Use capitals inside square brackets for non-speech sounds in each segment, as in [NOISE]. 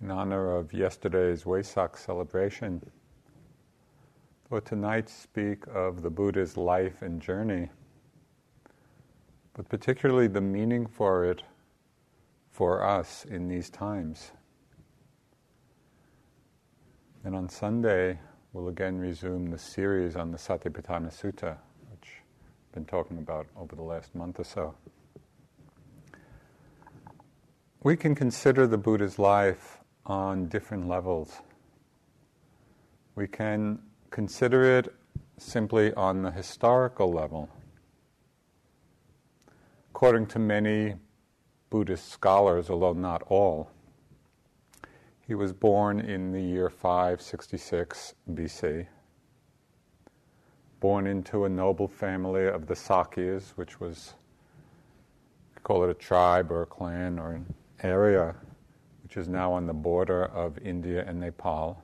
in honor of yesterday's Wesak celebration. For tonight speak of the Buddha's life and journey, but particularly the meaning for it for us in these times. And on Sunday, we'll again resume the series on the Satipatthana Sutta, which I've been talking about over the last month or so. We can consider the Buddha's life on different levels. We can consider it simply on the historical level. According to many Buddhist scholars, although not all, he was born in the year 566 BC, born into a noble family of the Sakyas, which was, call it a tribe or a clan or an area, which is now on the border of India and Nepal.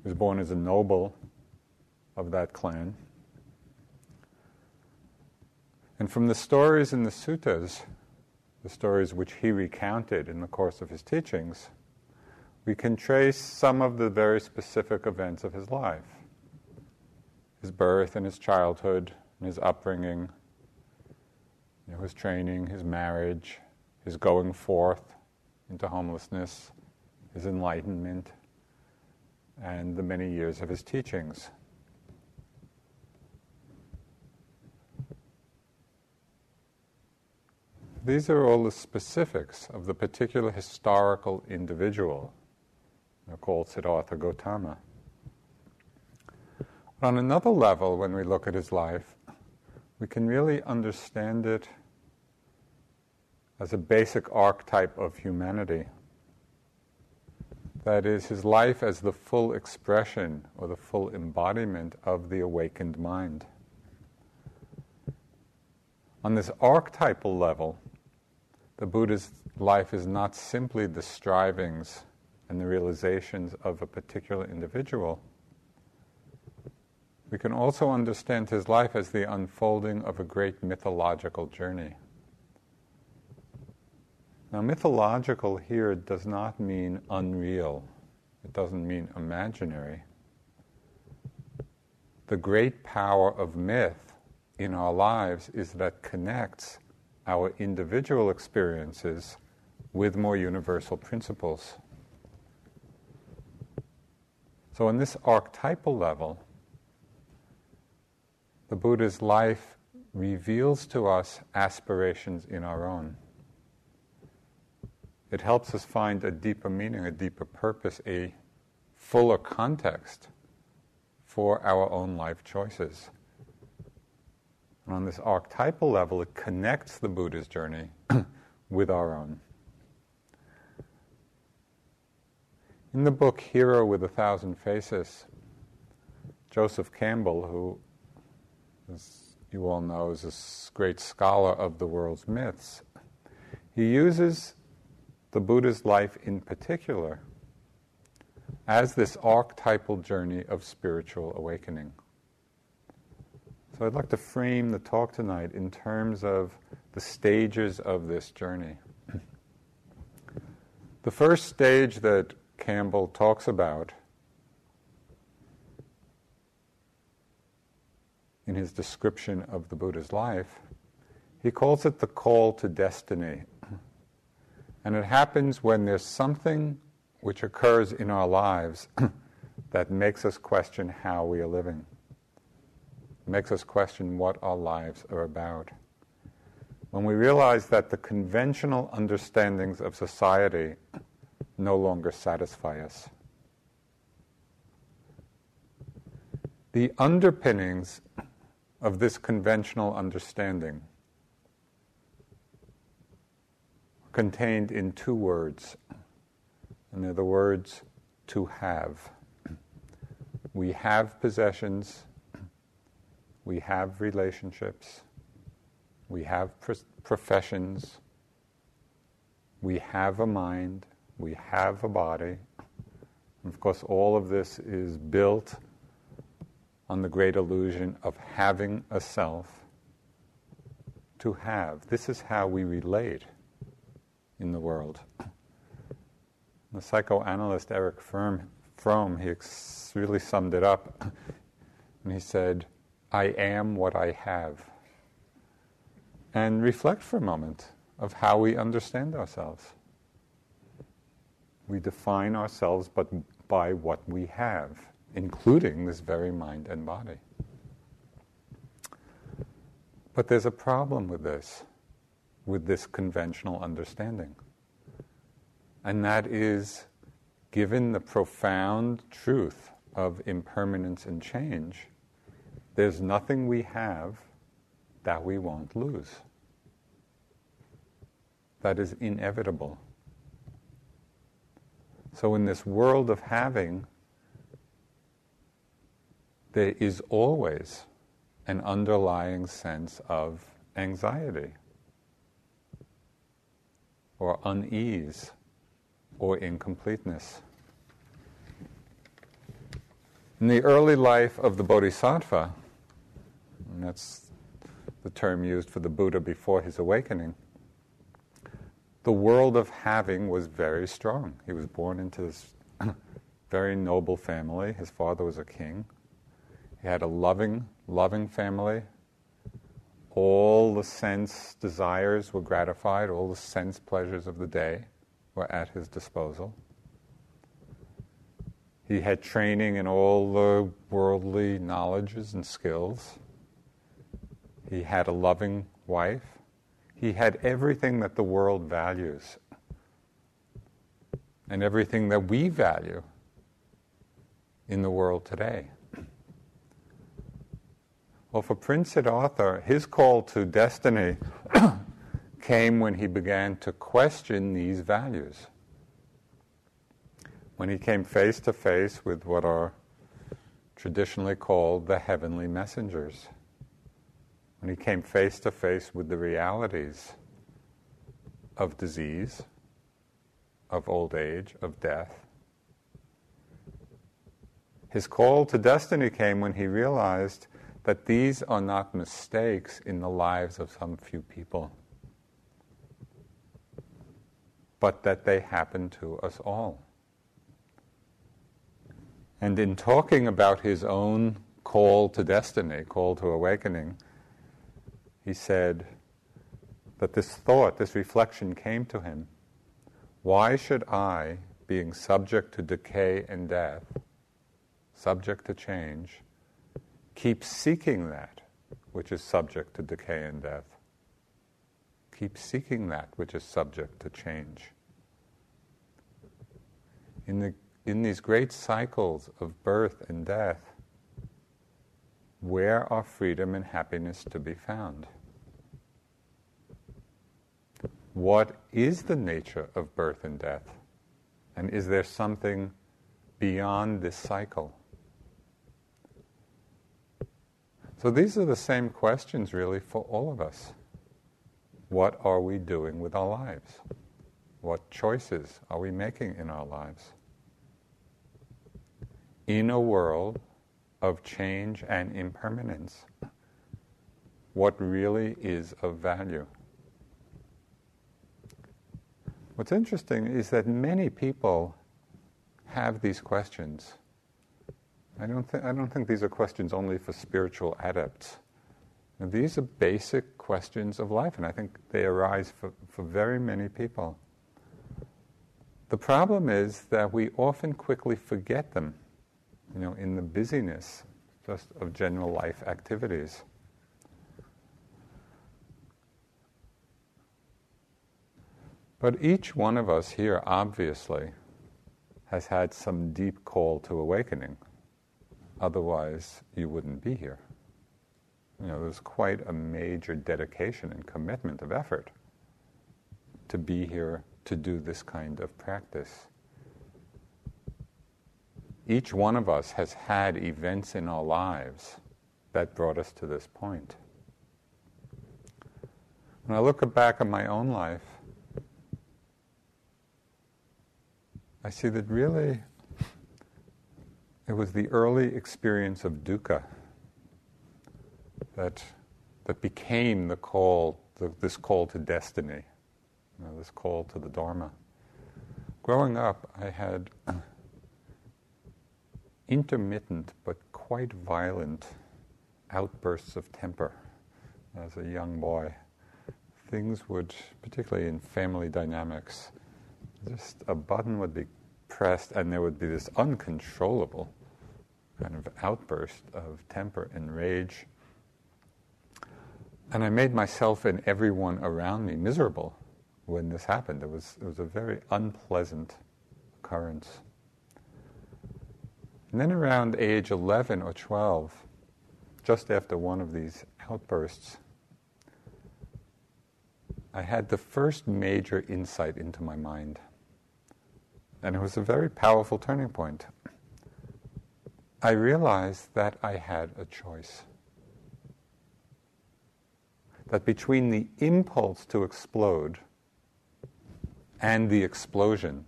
He was born as a noble of that clan. And from the stories in the suttas, the stories which he recounted in the course of his teachings, we can trace some of the very specific events of his life his birth and his childhood, and his upbringing, you know, his training, his marriage, his going forth into homelessness, his enlightenment, and the many years of his teachings. These are all the specifics of the particular historical individual called Siddhartha Gautama. But on another level, when we look at his life, we can really understand it as a basic archetype of humanity. That is, his life as the full expression or the full embodiment of the awakened mind. On this archetypal level, the Buddha's life is not simply the strivings and the realizations of a particular individual. We can also understand his life as the unfolding of a great mythological journey. Now, mythological here does not mean unreal, it doesn't mean imaginary. The great power of myth in our lives is that it connects our individual experiences with more universal principles. So, on this archetypal level, the Buddha's life reveals to us aspirations in our own. It helps us find a deeper meaning, a deeper purpose, a fuller context for our own life choices. And on this archetypal level, it connects the Buddha's journey [CLEARS THROAT] with our own. In the book Hero with a Thousand Faces, Joseph Campbell, who, as you all know, is a great scholar of the world's myths, he uses the Buddha's life in particular as this archetypal journey of spiritual awakening. So I'd like to frame the talk tonight in terms of the stages of this journey. [CLEARS THROAT] the first stage that Campbell talks about in his description of the Buddha's life, he calls it the call to destiny. And it happens when there's something which occurs in our lives [CLEARS THROAT] that makes us question how we are living makes us question what our lives are about. When we realize that the conventional understandings of society [CLEARS THROAT] no longer satisfy us. The underpinnings of this conventional understanding are contained in two words, and they're the words to have. We have possessions we have relationships, we have professions, we have a mind, we have a body. And of course, all of this is built on the great illusion of having a self to have. This is how we relate in the world. The psychoanalyst Erich Fromm, he ex- really summed it up, [LAUGHS] and he said, "I am what I have." And reflect for a moment of how we understand ourselves. We define ourselves but by what we have, including this very mind and body. But there's a problem with this, with this conventional understanding. And that is, given the profound truth of impermanence and change, there's nothing we have that we won't lose. That is inevitable. So, in this world of having, there is always an underlying sense of anxiety or unease or incompleteness. In the early life of the Bodhisattva, and that's the term used for the Buddha before his awakening, the world of having was very strong. He was born into this [CLEARS THROAT] very noble family. His father was a king. He had a loving, loving family. All the sense desires were gratified, all the sense pleasures of the day were at his disposal. He had training in all the worldly knowledges and skills. He had a loving wife. He had everything that the world values and everything that we value in the world today. Well, for Prince Siddhartha, his call to destiny [COUGHS] came when he began to question these values. When he came face to face with what are traditionally called the heavenly messengers. When he came face to face with the realities of disease, of old age, of death. His call to destiny came when he realized that these are not mistakes in the lives of some few people, but that they happen to us all. And in talking about his own call to destiny, call to awakening, he said that this thought, this reflection came to him. Why should I, being subject to decay and death, subject to change, Keep seeking that which is subject to decay and death. Keep seeking that which is subject to change. In, the, in these great cycles of birth and death, where are freedom and happiness to be found? What is the nature of birth and death? And is there something beyond this cycle? So these are the same questions, really, for all of us. What are we doing with our lives? What choices are we making in our lives? In a world of change and impermanence, what really is of value? What's interesting is that many people have these questions I don't, th- I don't think these are questions only for spiritual adepts. these are basic questions of life, and I think they arise for, for very many people. The problem is that we often quickly forget them, you know, in the busyness just of general life activities. But each one of us here, obviously, has had some deep call to awakening. Otherwise, you wouldn't be here. You know, there's quite a major dedication and commitment of effort to be here to do this kind of practice. Each one of us has had events in our lives that brought us to this point. When I look back at my own life, I see that really it was the early experience of dukkha that, that became the call, the, this call to destiny, you know, this call to the Dharma. Growing up, I had [CLEARS THROAT] intermittent but quite violent outbursts of temper as a young boy. Things would, particularly in family dynamics, just a button would be pressed and there would be this uncontrollable kind of outburst of temper and rage. And I made myself and everyone around me miserable when this happened. It was, it was a very unpleasant occurrence. And then around age 11 or 12, just after one of these outbursts, I had the first major insight into my mind. And it was a very powerful turning point. I realized that I had a choice. That between the impulse to explode and the explosion,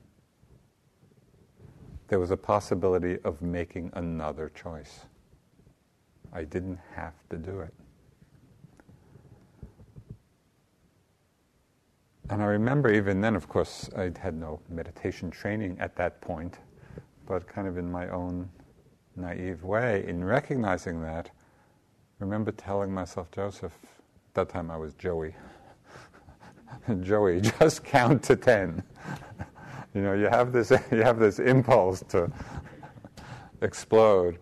there was a possibility of making another choice. I didn't have to do it. And I remember even then, of course, I had no meditation training at that point, but kind of in my own naive way, in recognizing that, remember telling myself, Joseph, that time I was Joey, [LAUGHS] Joey, [LAUGHS] just count to ten. [LAUGHS] You know, you have this, you have this impulse to explode.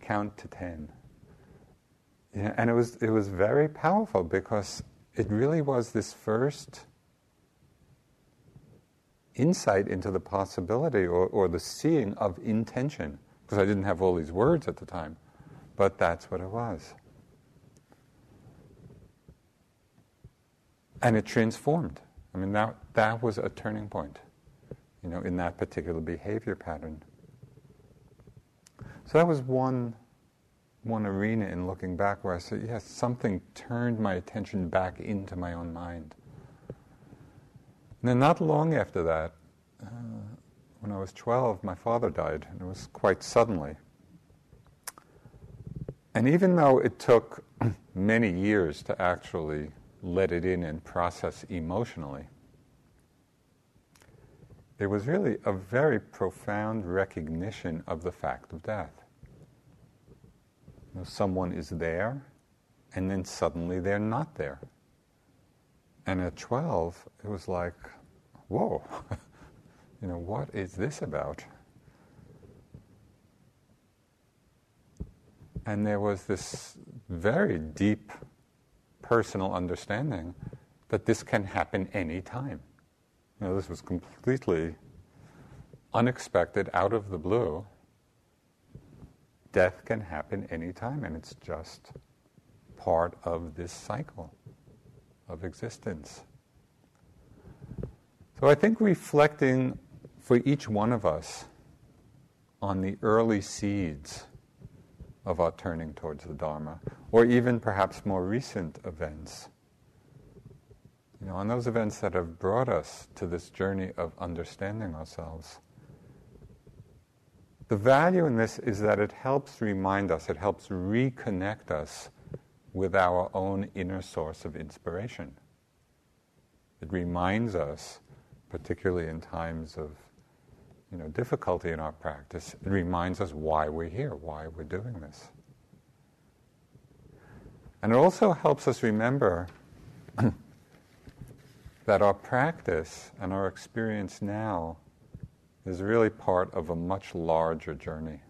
Count to ten. Yeah, and it was, it was very powerful because it really was this first insight into the possibility or, or the seeing of intention. Because I didn't have all these words at the time. But that's what it was. And it transformed. I mean, that, that was a turning point you know, in that particular behavior pattern. So that was one, one arena in looking back where I said, yes, something turned my attention back into my own mind. And then not long after that, uh, when I was 12, my father died, and it was quite suddenly. And even though it took [CLEARS THROAT] many years to actually let it in and process emotionally, there was really a very profound recognition of the fact of death. You know, someone is there, and then suddenly they're not there. And at 12, it was like, whoa, [LAUGHS] you know, what is this about? And there was this very deep personal understanding that this can happen any time. You know, this was completely unexpected, out of the blue. Death can happen any time, and it's just part of this cycle of existence. So I think reflecting for each one of us on the early seeds of our turning towards the Dharma, or even perhaps more recent events you know, on those events that have brought us to this journey of understanding ourselves. The value in this is that it helps remind us, it helps reconnect us with our own inner source of inspiration. It reminds us, particularly in times of you know, difficulty in our practice, it reminds us why we're here, why we're doing this. And it also helps us remember [CLEARS THROAT] that our practice and our experience now is really part of a much larger journey.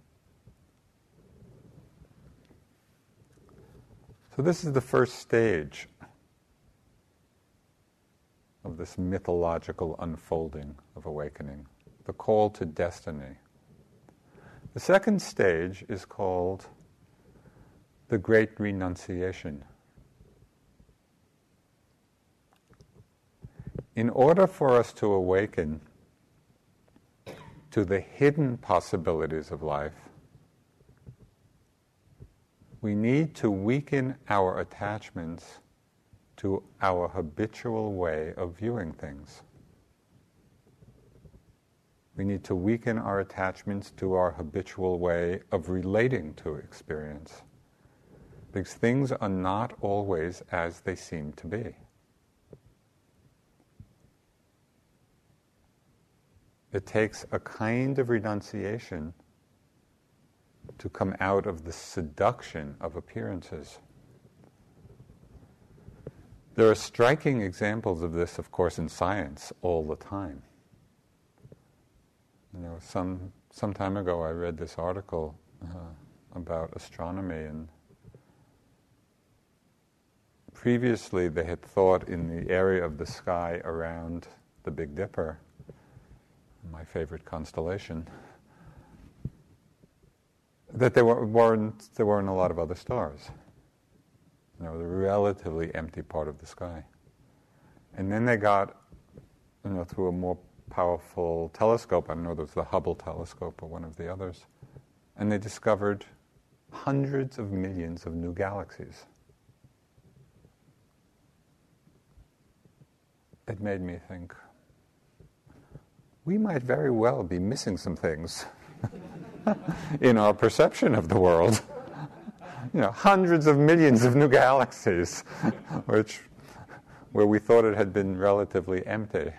So, this is the first stage of this mythological unfolding of awakening, the call to destiny. The second stage is called the Great Renunciation. in order for us to awaken to the hidden possibilities of life, we need to weaken our attachments to our habitual way of viewing things. We need to weaken our attachments to our habitual way of relating to experience. Because things are not always as they seem to be. it takes a kind of renunciation to come out of the seduction of appearances. There are striking examples of this, of course, in science all the time. You know, some some time ago, I read this article uh, about astronomy, and previously they had thought in the area of the sky around the Big Dipper, my favorite constellation, that there were, weren't there weren't a lot of other stars. You know, the relatively empty part of the sky. And then they got, you know, through a more powerful telescope, I don't know if it was the Hubble telescope or one of the others, and they discovered hundreds of millions of new galaxies. It made me think we might very well be missing some things [LAUGHS] in our perception of the world [LAUGHS] you know, hundreds of millions of new galaxies, [LAUGHS] which, where we thought it had been relatively empty.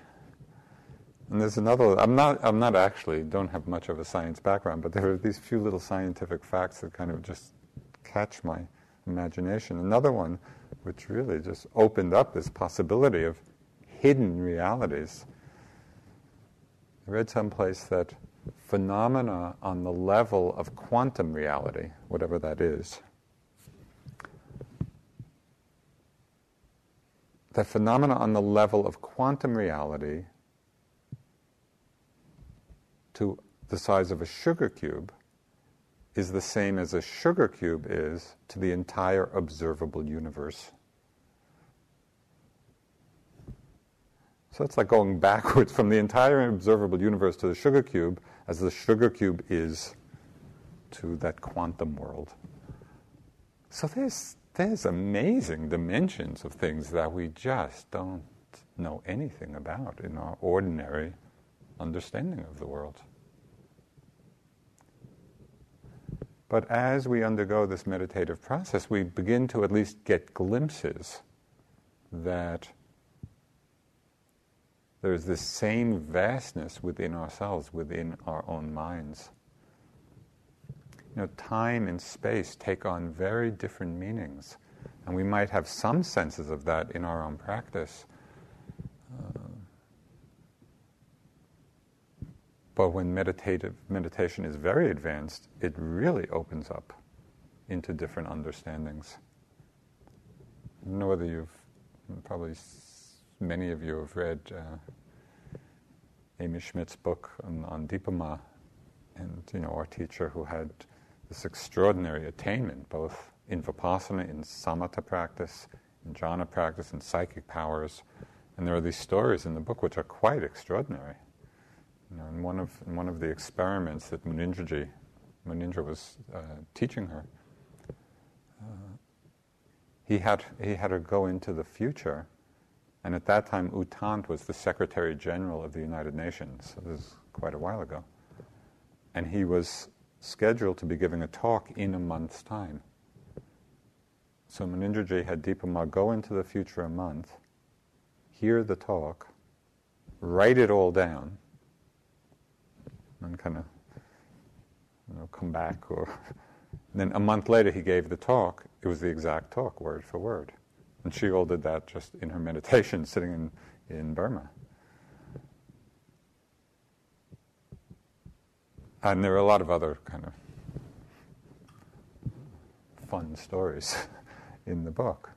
And there's another. I'm not. I'm not actually. Don't have much of a science background, but there are these few little scientific facts that kind of just catch my imagination. Another one, which really just opened up this possibility of hidden realities. I read someplace that phenomena on the level of quantum reality, whatever that is, the phenomena on the level of quantum reality to the size of a sugar cube is the same as a sugar cube is to the entire observable universe. So it's like going backwards from the entire observable universe to the sugar cube as the sugar cube is to that quantum world. So there's there's amazing dimensions of things that we just don't know anything about in our ordinary understanding of the world. But as we undergo this meditative process, we begin to at least get glimpses that there's this same vastness within ourselves, within our own minds you know, time and space take on very different meanings. And we might have some senses of that in our own practice. Uh, but when meditative meditation is very advanced, it really opens up into different understandings. I know whether you've, probably many of you have read uh, Amy Schmidt's book on, on Dipa and you know our teacher who had this extraordinary attainment, both in vipassana, in samatha practice, in jhana practice, in psychic powers. And there are these stories in the book which are quite extraordinary. You know, in one of in one of the experiments that Munindraji, Munindra was uh, teaching her, uh, he had he had her go into the future, and at that time U Thant was the Secretary General of the United Nations. So this is quite a while ago, and he was scheduled to be giving a talk in a month's time. So Munindraji had Dipa go into the future a month, hear the talk, write it all down, and kind of you know, come back. Or [LAUGHS] then a month later, he gave the talk. It was the exact talk, word for word. And she all did that just in her meditation, [LAUGHS] sitting in, in Burma. And there are a lot of other kind of fun stories [LAUGHS] in the book.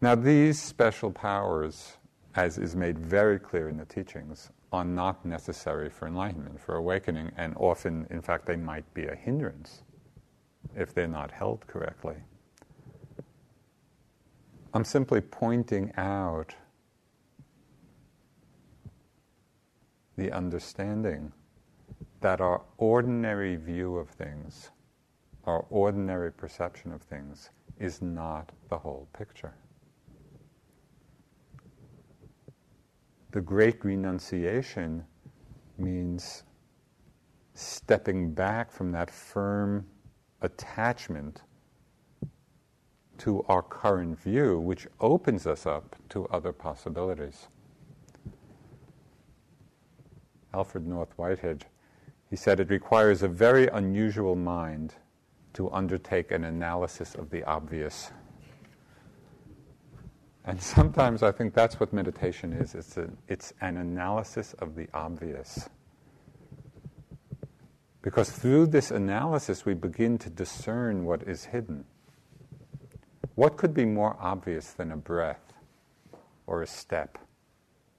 Now, these special powers, as is made very clear in the teachings, are not necessary for enlightenment, for awakening, and often, in fact, they might be a hindrance if they're not held correctly. I'm simply pointing out the understanding that our ordinary view of things, our ordinary perception of things, is not the whole picture. The great renunciation means stepping back from that firm attachment to our current view, which opens us up to other possibilities. Alfred North Whitehead, he said it requires a very unusual mind to undertake an analysis of the obvious. And sometimes I think that's what meditation is it's, a, it's an analysis of the obvious. Because through this analysis, we begin to discern what is hidden. What could be more obvious than a breath or a step?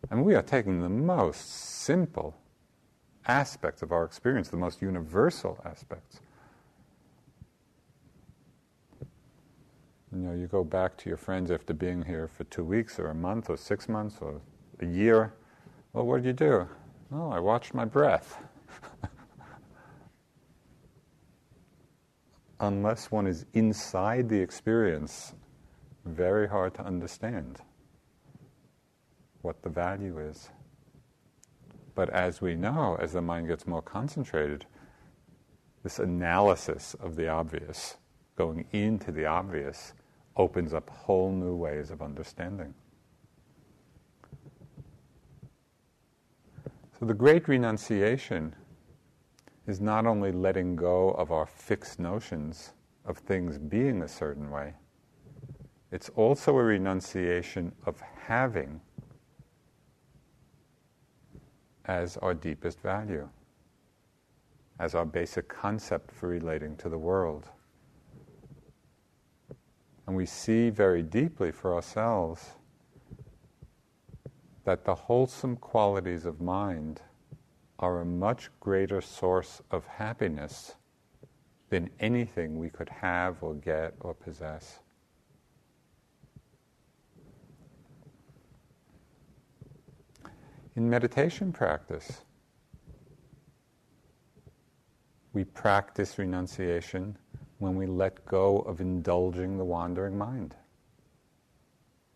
And we are taking the most simple aspects of our experience, the most universal aspects. You know, you go back to your friends after being here for two weeks or a month or six months or a year. Well, what did you do? Oh, I watched my breath. [LAUGHS] Unless one is inside the experience, very hard to understand what the value is. But as we know, as the mind gets more concentrated, this analysis of the obvious, going into the obvious, opens up whole new ways of understanding. So the great renunciation is not only letting go of our fixed notions of things being a certain way, it's also a renunciation of having as our deepest value, as our basic concept for relating to the world. And we see very deeply for ourselves that the wholesome qualities of mind are a much greater source of happiness than anything we could have or get or possess. In meditation practice, we practice renunciation when we let go of indulging the wandering mind.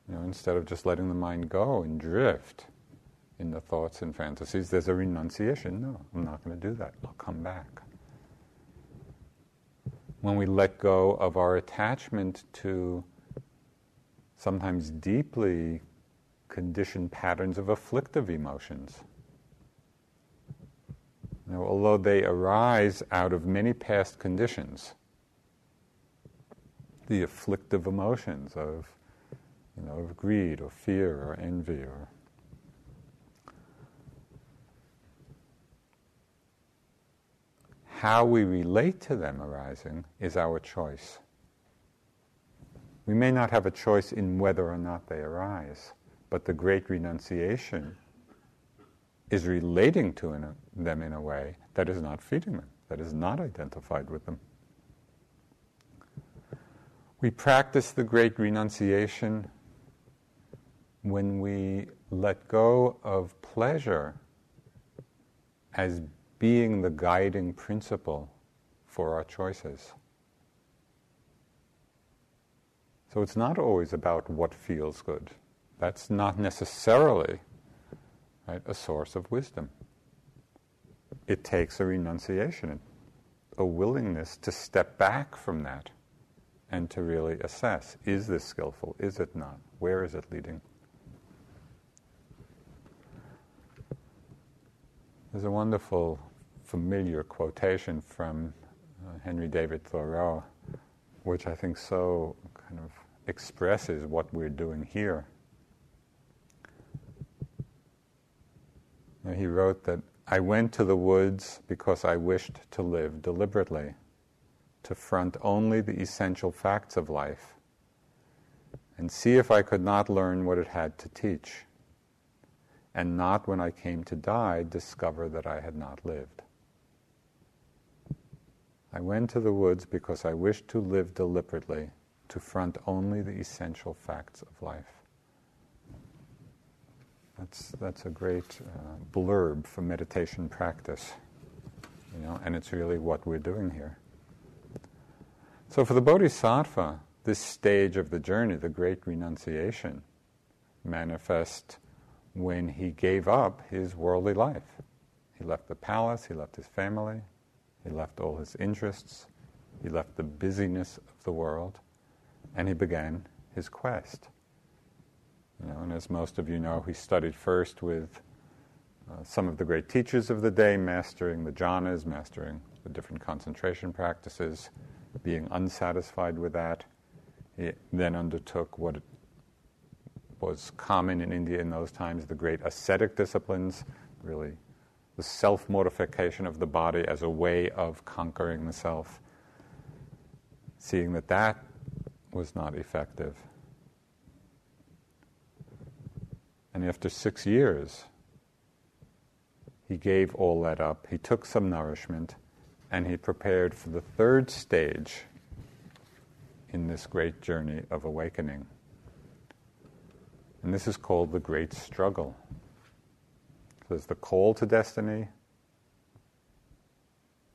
You know, instead of just letting the mind go and drift in the thoughts and fantasies, there's a renunciation. No, I'm not going to do that. I'll come back. When we let go of our attachment to sometimes deeply conditioned patterns of afflictive emotions. Now, although they arise out of many past conditions, the afflictive emotions of, you know, of greed or fear or envy or how we relate to them arising is our choice. We may not have a choice in whether or not they arise, but the great renunciation is relating to them in a way that is not feeding them, that is not identified with them. We practice the great renunciation when we let go of pleasure as being the guiding principle for our choices. So it's not always about what feels good. That's not necessarily right, a source of wisdom. It takes a renunciation, a willingness to step back from that and to really assess is this skillful? Is it not? Where is it leading? There's a wonderful, familiar quotation from uh, Henry David Thoreau, which I think so kind of expresses what we're doing here. he wrote that I went to the woods because I wished to live deliberately to front only the essential facts of life and see if I could not learn what it had to teach, and not when I came to die discover that I had not lived. I went to the woods because I wished to live deliberately, to front only the essential facts of life. That's, that's a great uh, blurb for meditation practice, you know, and it's really what we're doing here. So for the Bodhisattva, this stage of the journey, the great renunciation, manifest when he gave up his worldly life. He left the palace, he left his family, he left all his interests, he left the busyness of the world, and he began his quest. You know, and as most of you know, he studied first with uh, some of the great teachers of the day, mastering the jhanas, mastering the different concentration practices, being unsatisfied with that. He then undertook what was common in India in those times the great ascetic disciplines, really the self mortification of the body as a way of conquering the self, seeing that that was not effective. And after six years, he gave all that up. He took some nourishment and he prepared for the third stage in this great journey of awakening. And this is called the great struggle. There's the call to destiny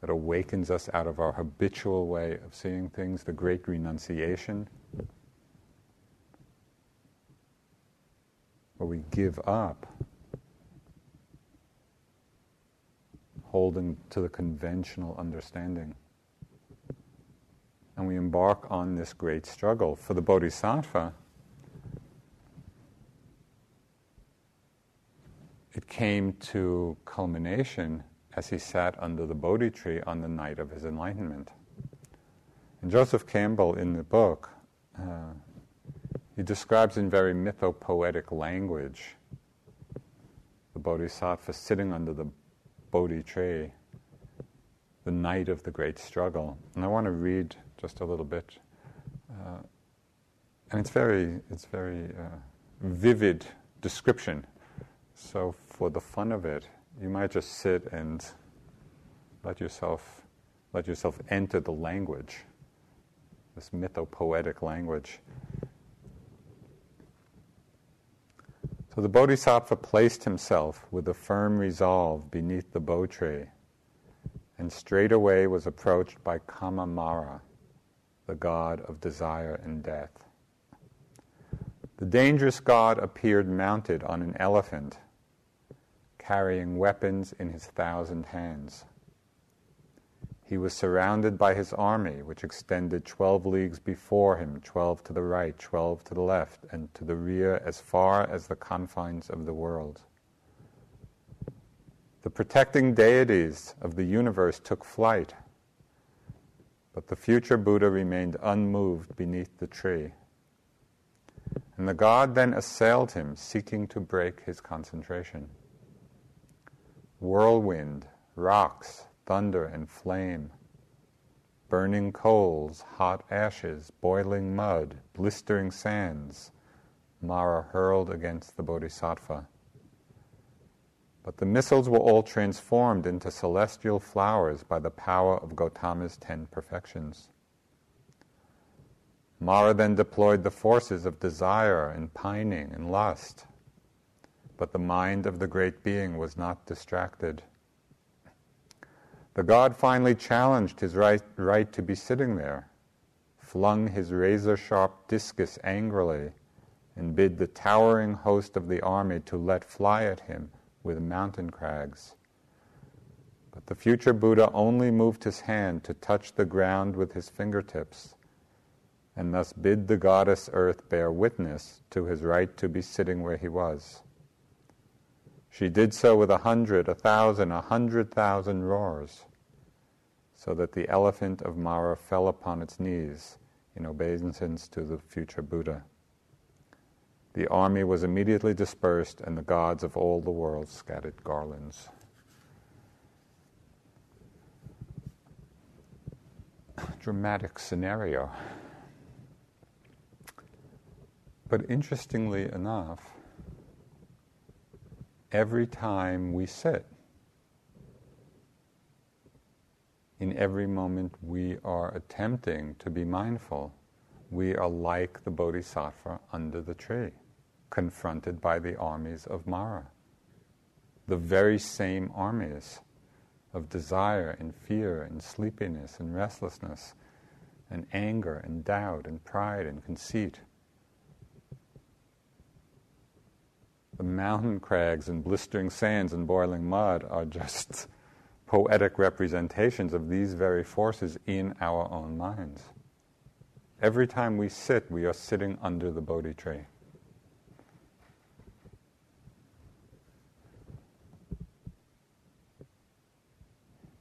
that awakens us out of our habitual way of seeing things, the great renunciation, where we give up holding to the conventional understanding. And we embark on this great struggle. For the Bodhisattva, it came to culmination as he sat under the Bodhi tree on the night of his enlightenment. And Joseph Campbell, in the book, uh, he describes in very mythopoetic language the Bodhisattva sitting under the Bodhi tree, the night of the great struggle. And I want to read just a little bit. Uh, and it's very, it's very uh, vivid description. So, for the fun of it, you might just sit and let yourself, let yourself enter the language, this mythopoetic language. So the Bodhisattva placed himself with a firm resolve beneath the bo tree, and straightway was approached by Kama Mara, the god of desire and death. The dangerous god appeared mounted on an elephant, carrying weapons in his thousand hands. He was surrounded by his army, which extended twelve leagues before him, twelve to the right, twelve to the left, and to the rear as far as the confines of the world. The protecting deities of the universe took flight, but the future Buddha remained unmoved beneath the tree. And the god then assailed him, seeking to break his concentration. Whirlwind, rocks, thunder and flame, burning coals, hot ashes, boiling mud, blistering sands, Mara hurled against the Bodhisattva. But the missiles were all transformed into celestial flowers by the power of Gotama's ten perfections. Mara then deployed the forces of desire and pining and lust, but the mind of the great being was not distracted. The god finally challenged his right, right to be sitting there, flung his razor sharp discus angrily, and bid the towering host of the army to let fly at him with mountain crags. But the future Buddha only moved his hand to touch the ground with his fingertips, and thus bid the goddess earth bear witness to his right to be sitting where he was. She did so with a hundred, a thousand, a hundred thousand roars so that the elephant of Mara fell upon its knees in obeisance to the future Buddha. The army was immediately dispersed, and the gods of all the world scattered garlands. Dramatic scenario. But interestingly enough, every time we sit, in every moment we are attempting to be mindful, we are like the bodhisattva under the tree, confronted by the armies of Mara. The very same armies of desire and fear and sleepiness and restlessness and anger and doubt and pride and conceit. The mountain crags and blistering sands and boiling mud are just [LAUGHS] poetic representations of these very forces in our own minds. Every time we sit, we are sitting under the Bodhi tree.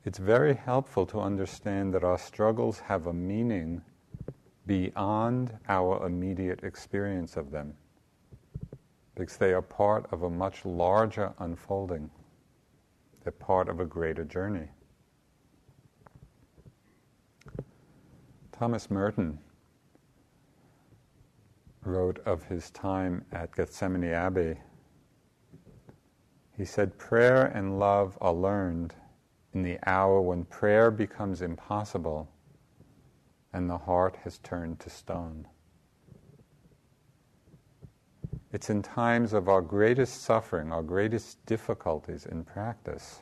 it's very helpful to understand that our struggles have a meaning beyond our immediate experience of them, because they are part of a much larger unfolding. They're part of a greater journey. Thomas Merton wrote of his time at Gethsemani Abbey. He said, Prayer and love are learned in the hour when prayer becomes impossible and the heart has turned to stone. It's in times of our greatest suffering, our greatest difficulties in practice,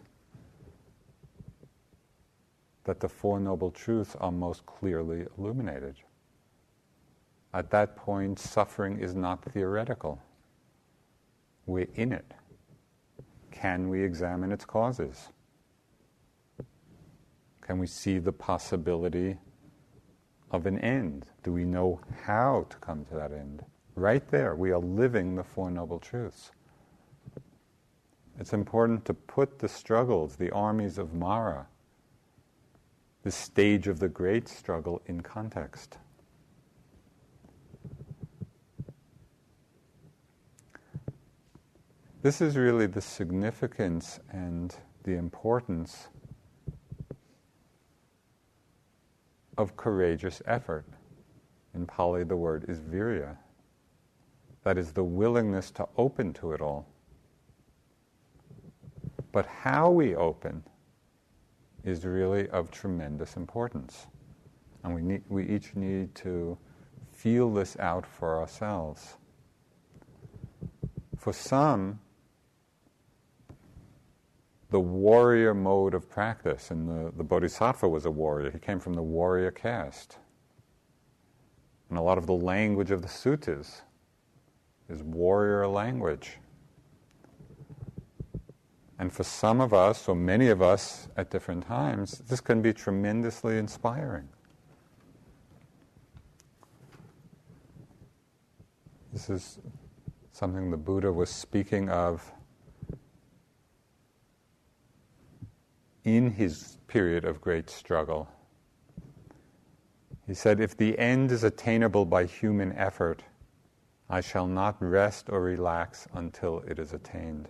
that the Four Noble Truths are most clearly illuminated. At that point, suffering is not theoretical. We're in it. Can we examine its causes? Can we see the possibility of an end? Do we know how to come to that end? Right there, we are living the Four Noble Truths. It's important to put the struggles, the armies of Mara, the stage of the great struggle in context. This is really the significance and the importance of courageous effort. In Pali, the word is virya. That is the willingness to open to it all. But how we open is really of tremendous importance. And we, need, we each need to feel this out for ourselves. For some, the warrior mode of practice. And the, the Bodhisattva was a warrior, he came from the warrior caste. And a lot of the language of the suttas is warrior language. And for some of us, or many of us at different times, this can be tremendously inspiring. This is something the Buddha was speaking of in his period of great struggle. He said, If the end is attainable by human effort, I shall not rest or relax until it is attained.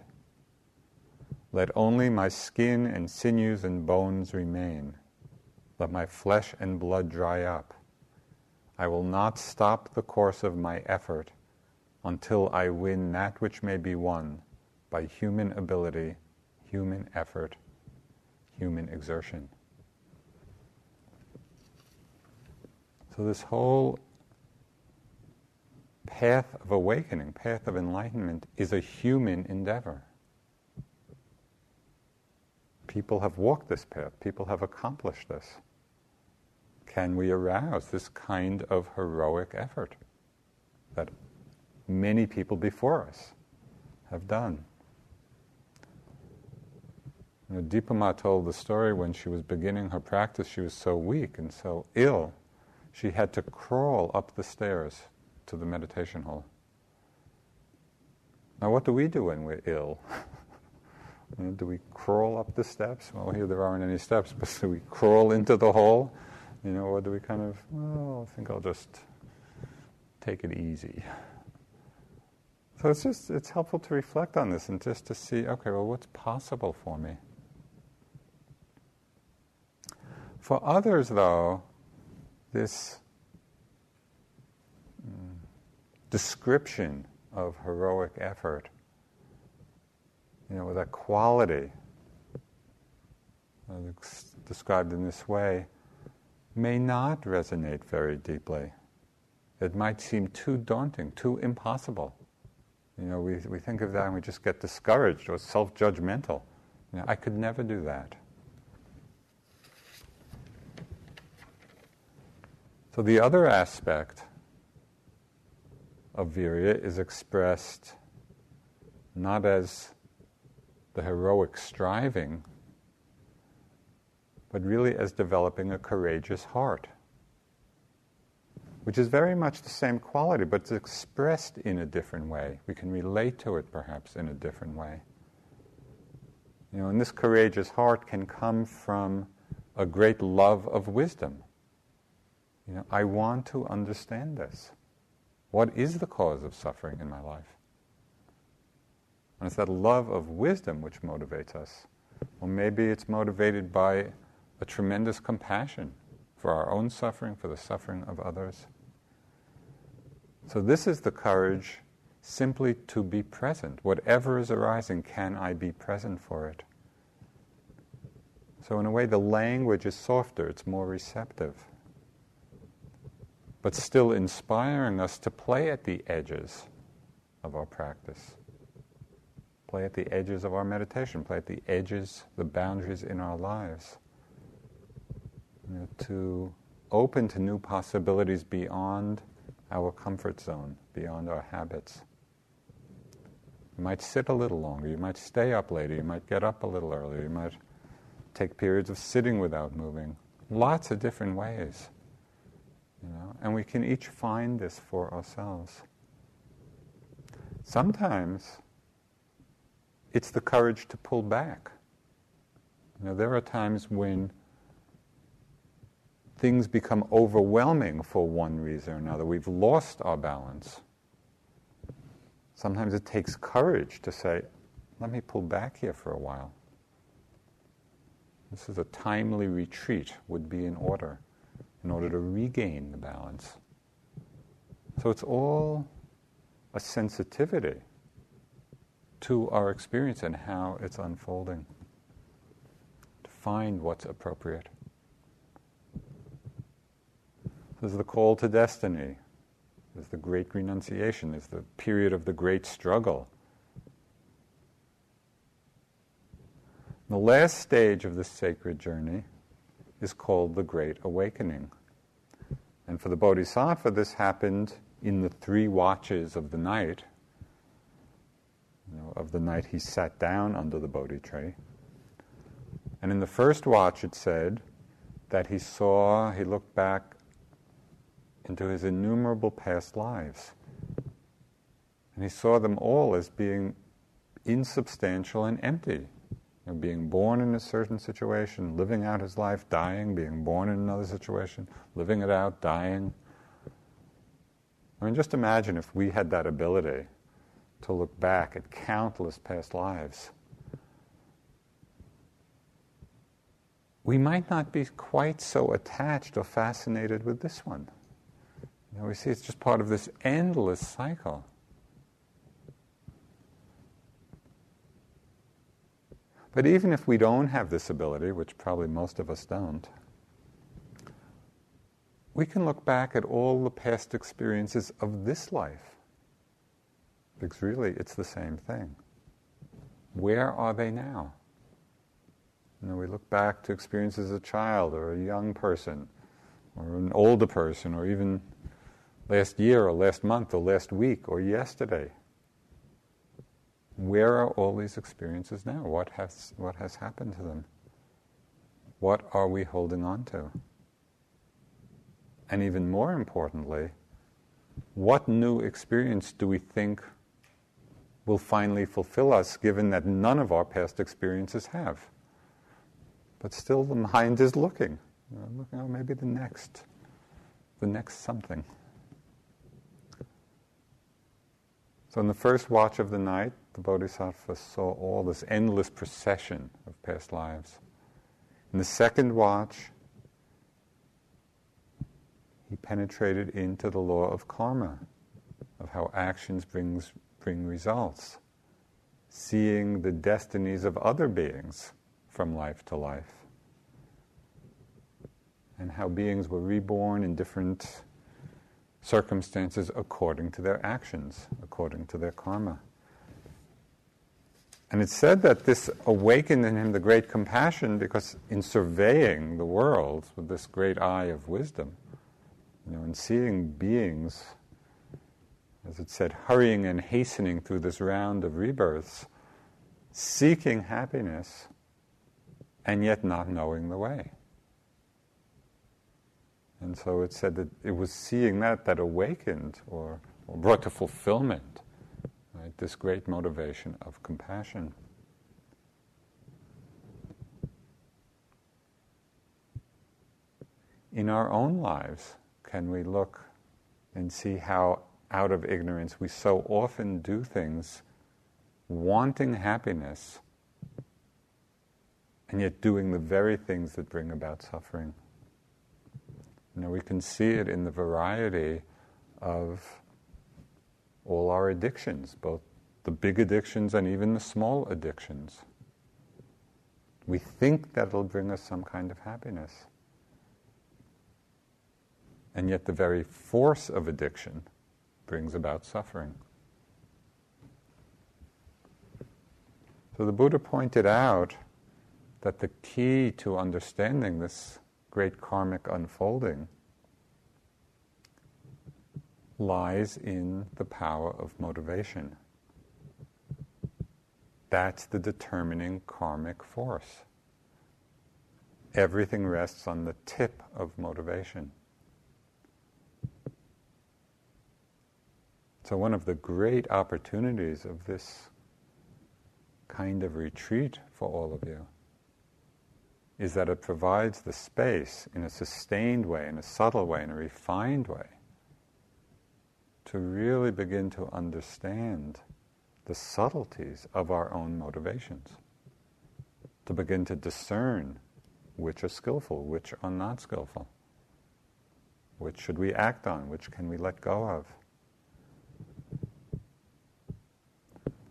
Let only my skin and sinews and bones remain. Let my flesh and blood dry up. I will not stop the course of my effort until I win that which may be won by human ability, human effort, human exertion. So, this whole path of awakening, path of enlightenment, is a human endeavor. People have walked this path, people have accomplished this. Can we arouse this kind of heroic effort that many people before us have done? You know, Dipa Ma told the story when she was beginning her practice, she was so weak and so ill, she had to crawl up the stairs to the meditation hall. Now, what do we do when we're ill? [LAUGHS] do we crawl up the steps? Well, here there aren't any steps, but do we crawl into the hall? You know, or do we kind of, well, I think I'll just take it easy. So it's just, it's helpful to reflect on this and just to see, okay, well, what's possible for me? For others, though, this description of heroic effort, you know, with that quality uh, described in this way, may not resonate very deeply. It might seem too daunting, too impossible. You know, we, we think of that and we just get discouraged or self judgmental. You know, I could never do that. So the other aspect of virya is expressed not as the heroic striving, but really as developing a courageous heart, which is very much the same quality, but it's expressed in a different way. We can relate to it perhaps in a different way. You know, and this courageous heart can come from a great love of wisdom. You know, I want to understand this. What is the cause of suffering in my life? And it's that love of wisdom which motivates us. Or maybe it's motivated by a tremendous compassion for our own suffering, for the suffering of others. So, this is the courage simply to be present. Whatever is arising, can I be present for it? So, in a way, the language is softer, it's more receptive, but still inspiring us to play at the edges of our practice. Play at the edges of our meditation, play at the edges, the boundaries in our lives. You know, to open to new possibilities beyond our comfort zone, beyond our habits. You might sit a little longer, you might stay up later, you might get up a little earlier, you might take periods of sitting without moving. Lots of different ways. And we can each find this for ourselves. Sometimes it's the courage to pull back. You know, there are times when things become overwhelming for one reason or another. We've lost our balance. Sometimes it takes courage to say, let me pull back here for a while. This is a timely retreat, would be in order, in order to regain the balance. So it's all a sensitivity to our experience and how it's unfolding, to find what's appropriate. There's the call to destiny. There's the great renunciation. There's the period of the great struggle. The last stage of this sacred journey is called the Great Awakening. And for the Bodhisattva, this happened in the three watches of the night. You know, of the night he sat down under the Bodhi tree. And in the first watch, it said that he saw, he looked back into his innumerable past lives. And he saw them all as being insubstantial and empty. You know, being born in a certain situation, living out his life, dying, being born in another situation, living it out, dying. I mean, just imagine if we had that ability to look back at countless past lives. We might not be quite so attached or fascinated with this one. You know, we see it's just part of this endless cycle. But even if we don't have this ability, which probably most of us don't, we can look back at all the past experiences of this life. Because really, it's the same thing. Where are they now? You know, we look back to experiences as a child or a young person or an older person or even last year or last month or last week or yesterday. Where are all these experiences now? What has, what has happened to them? What are we holding on to? And even more importantly, what new experience do we think will finally fulfill us given that none of our past experiences have? But still, the mind is looking. Uh, know, looking, oh, maybe the next, the next something. So, in the first watch of the night, the Bodhisattva saw all this endless procession of past lives. In the second watch, he penetrated into the law of karma, of how actions brings, bring results, seeing the destinies of other beings from life to life, and how beings were reborn in different circumstances according to their actions, according to their karma. And it's said that this awakened in him the great compassion because in surveying the world with this great eye of wisdom, you know, and seeing beings, as it said, hurrying and hastening through this round of rebirths, seeking happiness and yet not knowing the way. And so it said that it was seeing that that awakened or, or brought to fulfillment right? This great motivation of compassion. In our own lives, can we look and see how out of ignorance we so often do things wanting happiness and yet doing the very things that bring about suffering. You know, we can see it in the variety of all our addictions, both the big addictions and even the small addictions. We think that it'll bring us some kind of happiness. And yet, the very force of addiction brings about suffering. So, the Buddha pointed out that the key to understanding this great karmic unfolding lies in the power of motivation. That's the determining karmic force. Everything rests on the tip of motivation. So, one of the great opportunities of this kind of retreat for all of you is that it provides the space in a sustained way, in a subtle way, in a refined way, to really begin to understand the subtleties of our own motivations, to begin to discern which are skillful, which are not skillful, which should we act on, which can we let go of.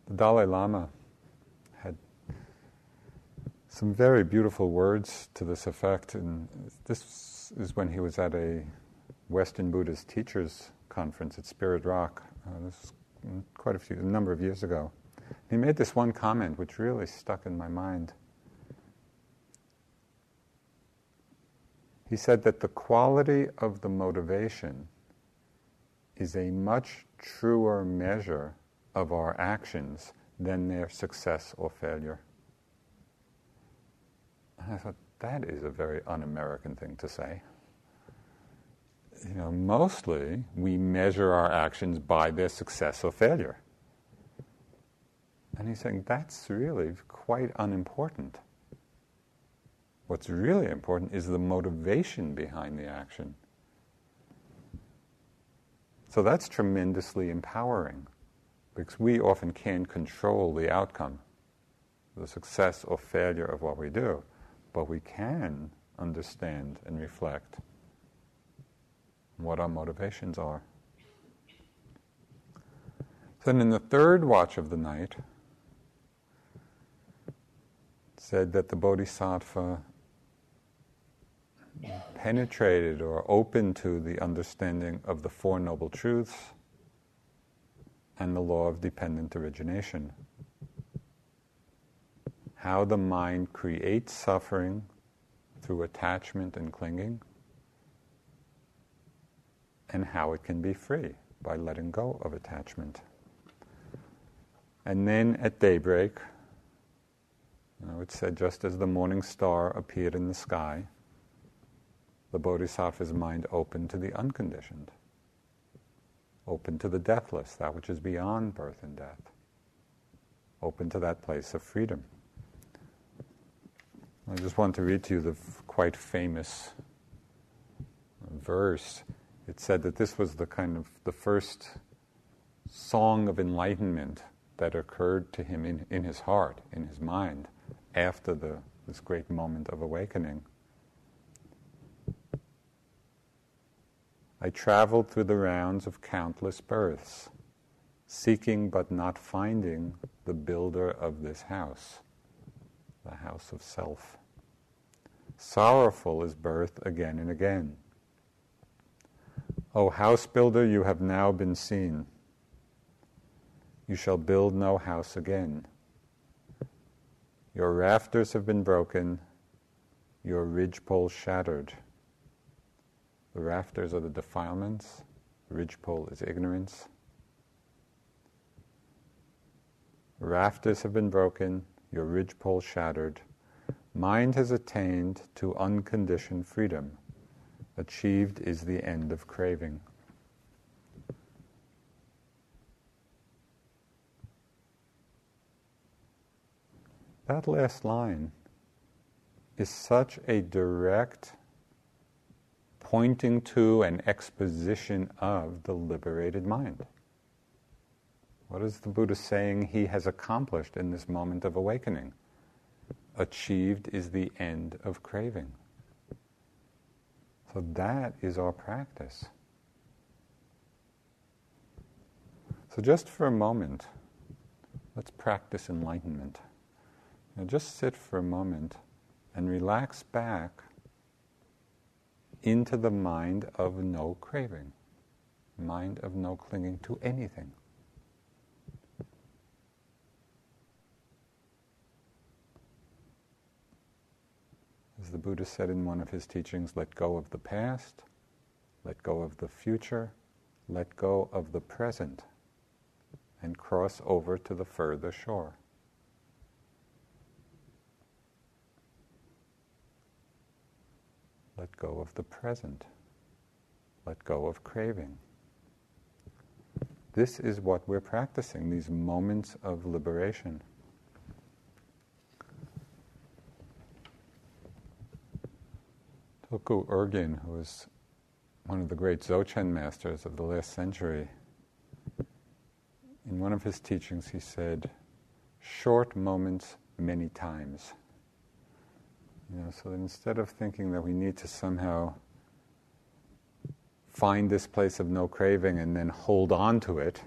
The Dalai Lama had some very beautiful words to this effect, and this is when he was at a Western Buddhist teachers conference at Spirit Rock. Uh, this is quite a few, a number of years ago. He made this one comment which really stuck in my mind. He said that the quality of the motivation is a much truer measure of our actions than their success or failure. And I thought, that is a very un American thing to say. You know, mostly we measure our actions by their success or failure. And he's saying that's really quite unimportant. What's really important is the motivation behind the action. So that's tremendously empowering because we often can't control the outcome, the success or failure of what we do, but we can understand and reflect what our motivations are. Then in the third watch of the night, said that the Bodhisattva penetrated or opened to the understanding of the Four Noble Truths and the law of dependent origination. How the mind creates suffering through attachment and clinging, and how it can be free by letting go of attachment. And then at daybreak, you know, it said just as the morning star appeared in the sky, the Bodhisattva's mind opened to the unconditioned open to the deathless, that which is beyond birth and death, open to that place of freedom. I just want to read to you the f- quite famous verse. It said that this was the kind of the first song of enlightenment that occurred to him in, in his heart, in his mind, after the, this great moment of awakening. I traveled through the rounds of countless births, seeking but not finding the builder of this house, the house of self. Sorrowful is birth again and again. O house builder, you have now been seen. You shall build no house again. Your rafters have been broken, your ridgepole shattered. The rafters are the defilements, the ridgepole is ignorance. Rafters have been broken, your ridgepole shattered. Mind has attained to unconditioned freedom. Achieved is the end of craving. That last line is such a direct pointing to an exposition of the liberated mind. What is the Buddha saying he has accomplished in this moment of awakening? Achieved is the end of craving. So that is our practice. So, just for a moment, let's practice enlightenment. Now, just sit for a moment and relax back into the mind of no craving, mind of no clinging to anything. The Buddha said in one of his teachings, let go of the past, let go of the future, let go of the present, and cross over to the further shore. Let go of the present. Let go of craving. This is what we're practicing, these moments of liberation. Tulku Urgyen, who was one of the great Dzogchen masters of the last century, in one of his teachings he said, short moments many times. You know, so that instead of thinking that we need to somehow find this place of no craving and then hold on to it,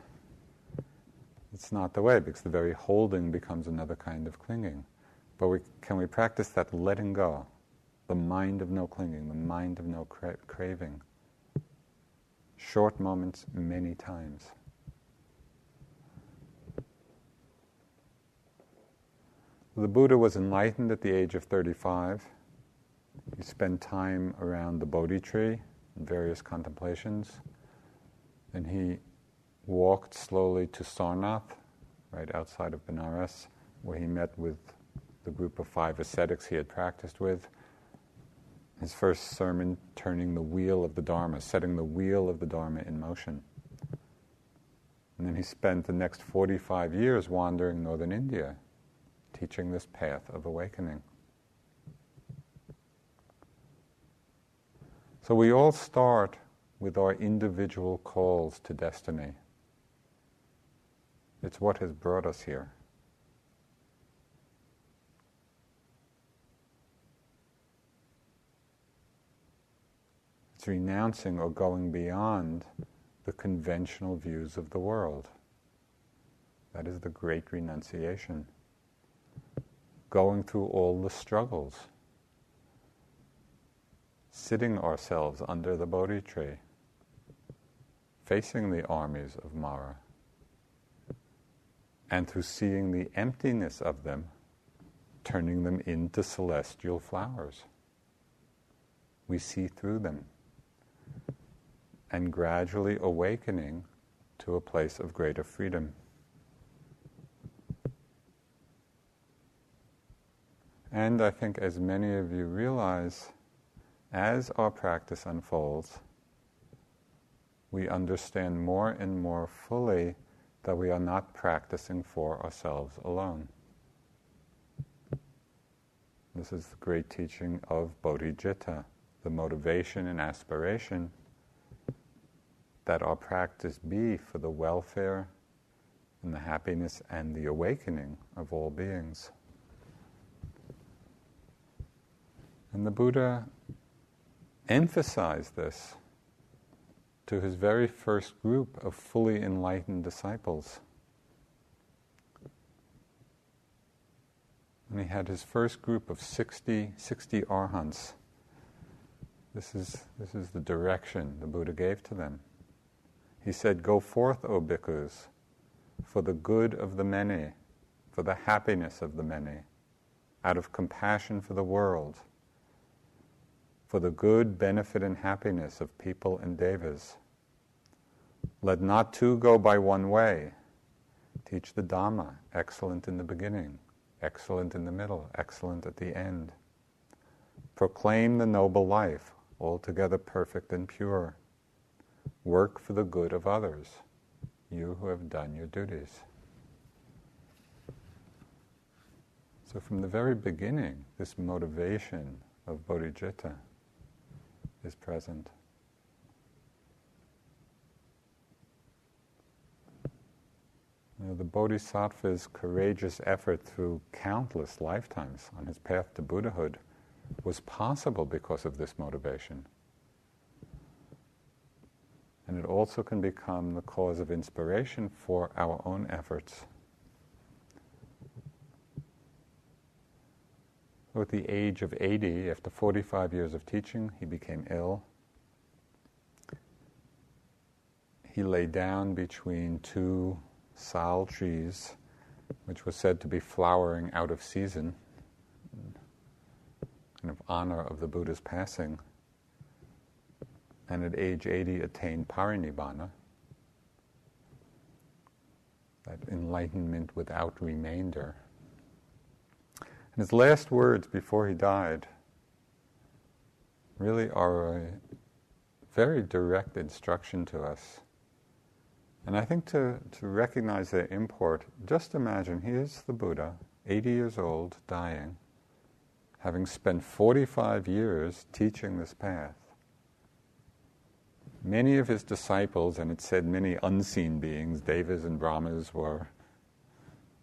it's not the way because the very holding becomes another kind of clinging. But we, can we practice that letting go, the mind of no clinging, the mind of no cra- craving? Short moments, many times. The Buddha was enlightened at the age of 35. He spent time around the Bodhi tree in various contemplations. Then he walked slowly to Sarnath, right outside of Benares, where he met with the group of five ascetics he had practiced with. His first sermon, turning the wheel of the Dharma, setting the wheel of the Dharma in motion. And then he spent the next 45 years wandering northern India, teaching this path of awakening. So we all start with our individual calls to destiny. It's what has brought us here. Renouncing or going beyond the conventional views of the world. That is the great renunciation. Going through all the struggles, sitting ourselves under the Bodhi tree, facing the armies of Mara, and through seeing the emptiness of them, turning them into celestial flowers. We see through them and gradually awakening to a place of greater freedom. And I think, as many of you realize, as our practice unfolds, we understand more and more fully that we are not practicing for ourselves alone. This is the great teaching of Bodhicitta, the motivation and aspiration that our practice be for the welfare and the happiness and the awakening of all beings. And the Buddha emphasized this to his very first group of fully enlightened disciples. And he had his first group of 60, 60 arhants. This is, this is the direction the Buddha gave to them. He said, Go forth, O bhikkhus, for the good of the many, for the happiness of the many, out of compassion for the world for the good benefit and happiness of people and devas. Let not two go by one way. Teach the Dhamma, excellent in the beginning, excellent in the middle, excellent at the end. Proclaim the noble life, altogether perfect and pure. Work for the good of others, you who have done your duties. So, from the very beginning, this motivation of bodhicitta is present. You know, the Bodhisattva's courageous effort through countless lifetimes on his path to Buddhahood was possible because of this motivation. And it also can become the cause of inspiration for our own efforts. At the age of 80, after 45 years of teaching, he became ill. He lay down between two sal trees, which was said to be flowering out of season, of honor of the Buddha's passing and at age 80 attained parinibbana, that enlightenment without remainder. And his last words before he died really are a very direct instruction to us. And I think to, to recognize their import, just imagine he is the Buddha, 80 years old, dying, having spent 45 years teaching this path many of his disciples, and it said many unseen beings, Devas and Brahmas, were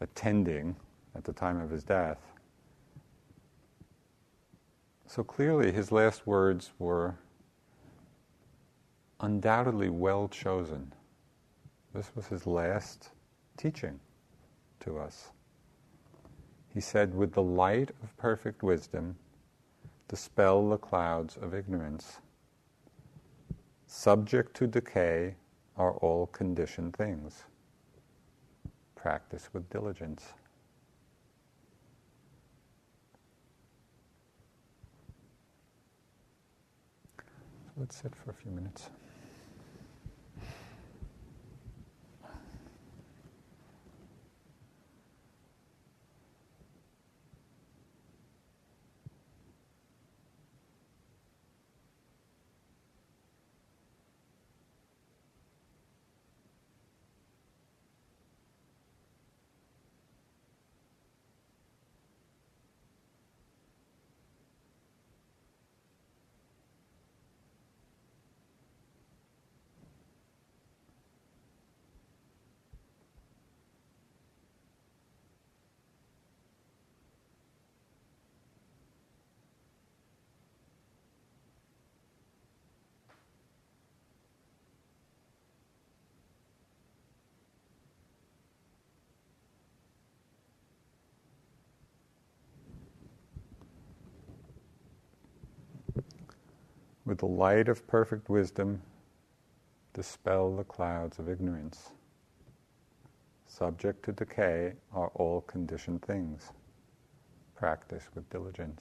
attending at the time of his death. So clearly, his last words were undoubtedly well chosen. This was his last teaching to us. He said, With the light of perfect wisdom, dispel the clouds of ignorance subject to decay are all conditioned things. Practice with diligence. Let's sit for a few minutes. With the light of perfect wisdom, dispel the clouds of ignorance. Subject to decay are all conditioned things. Practice with diligence.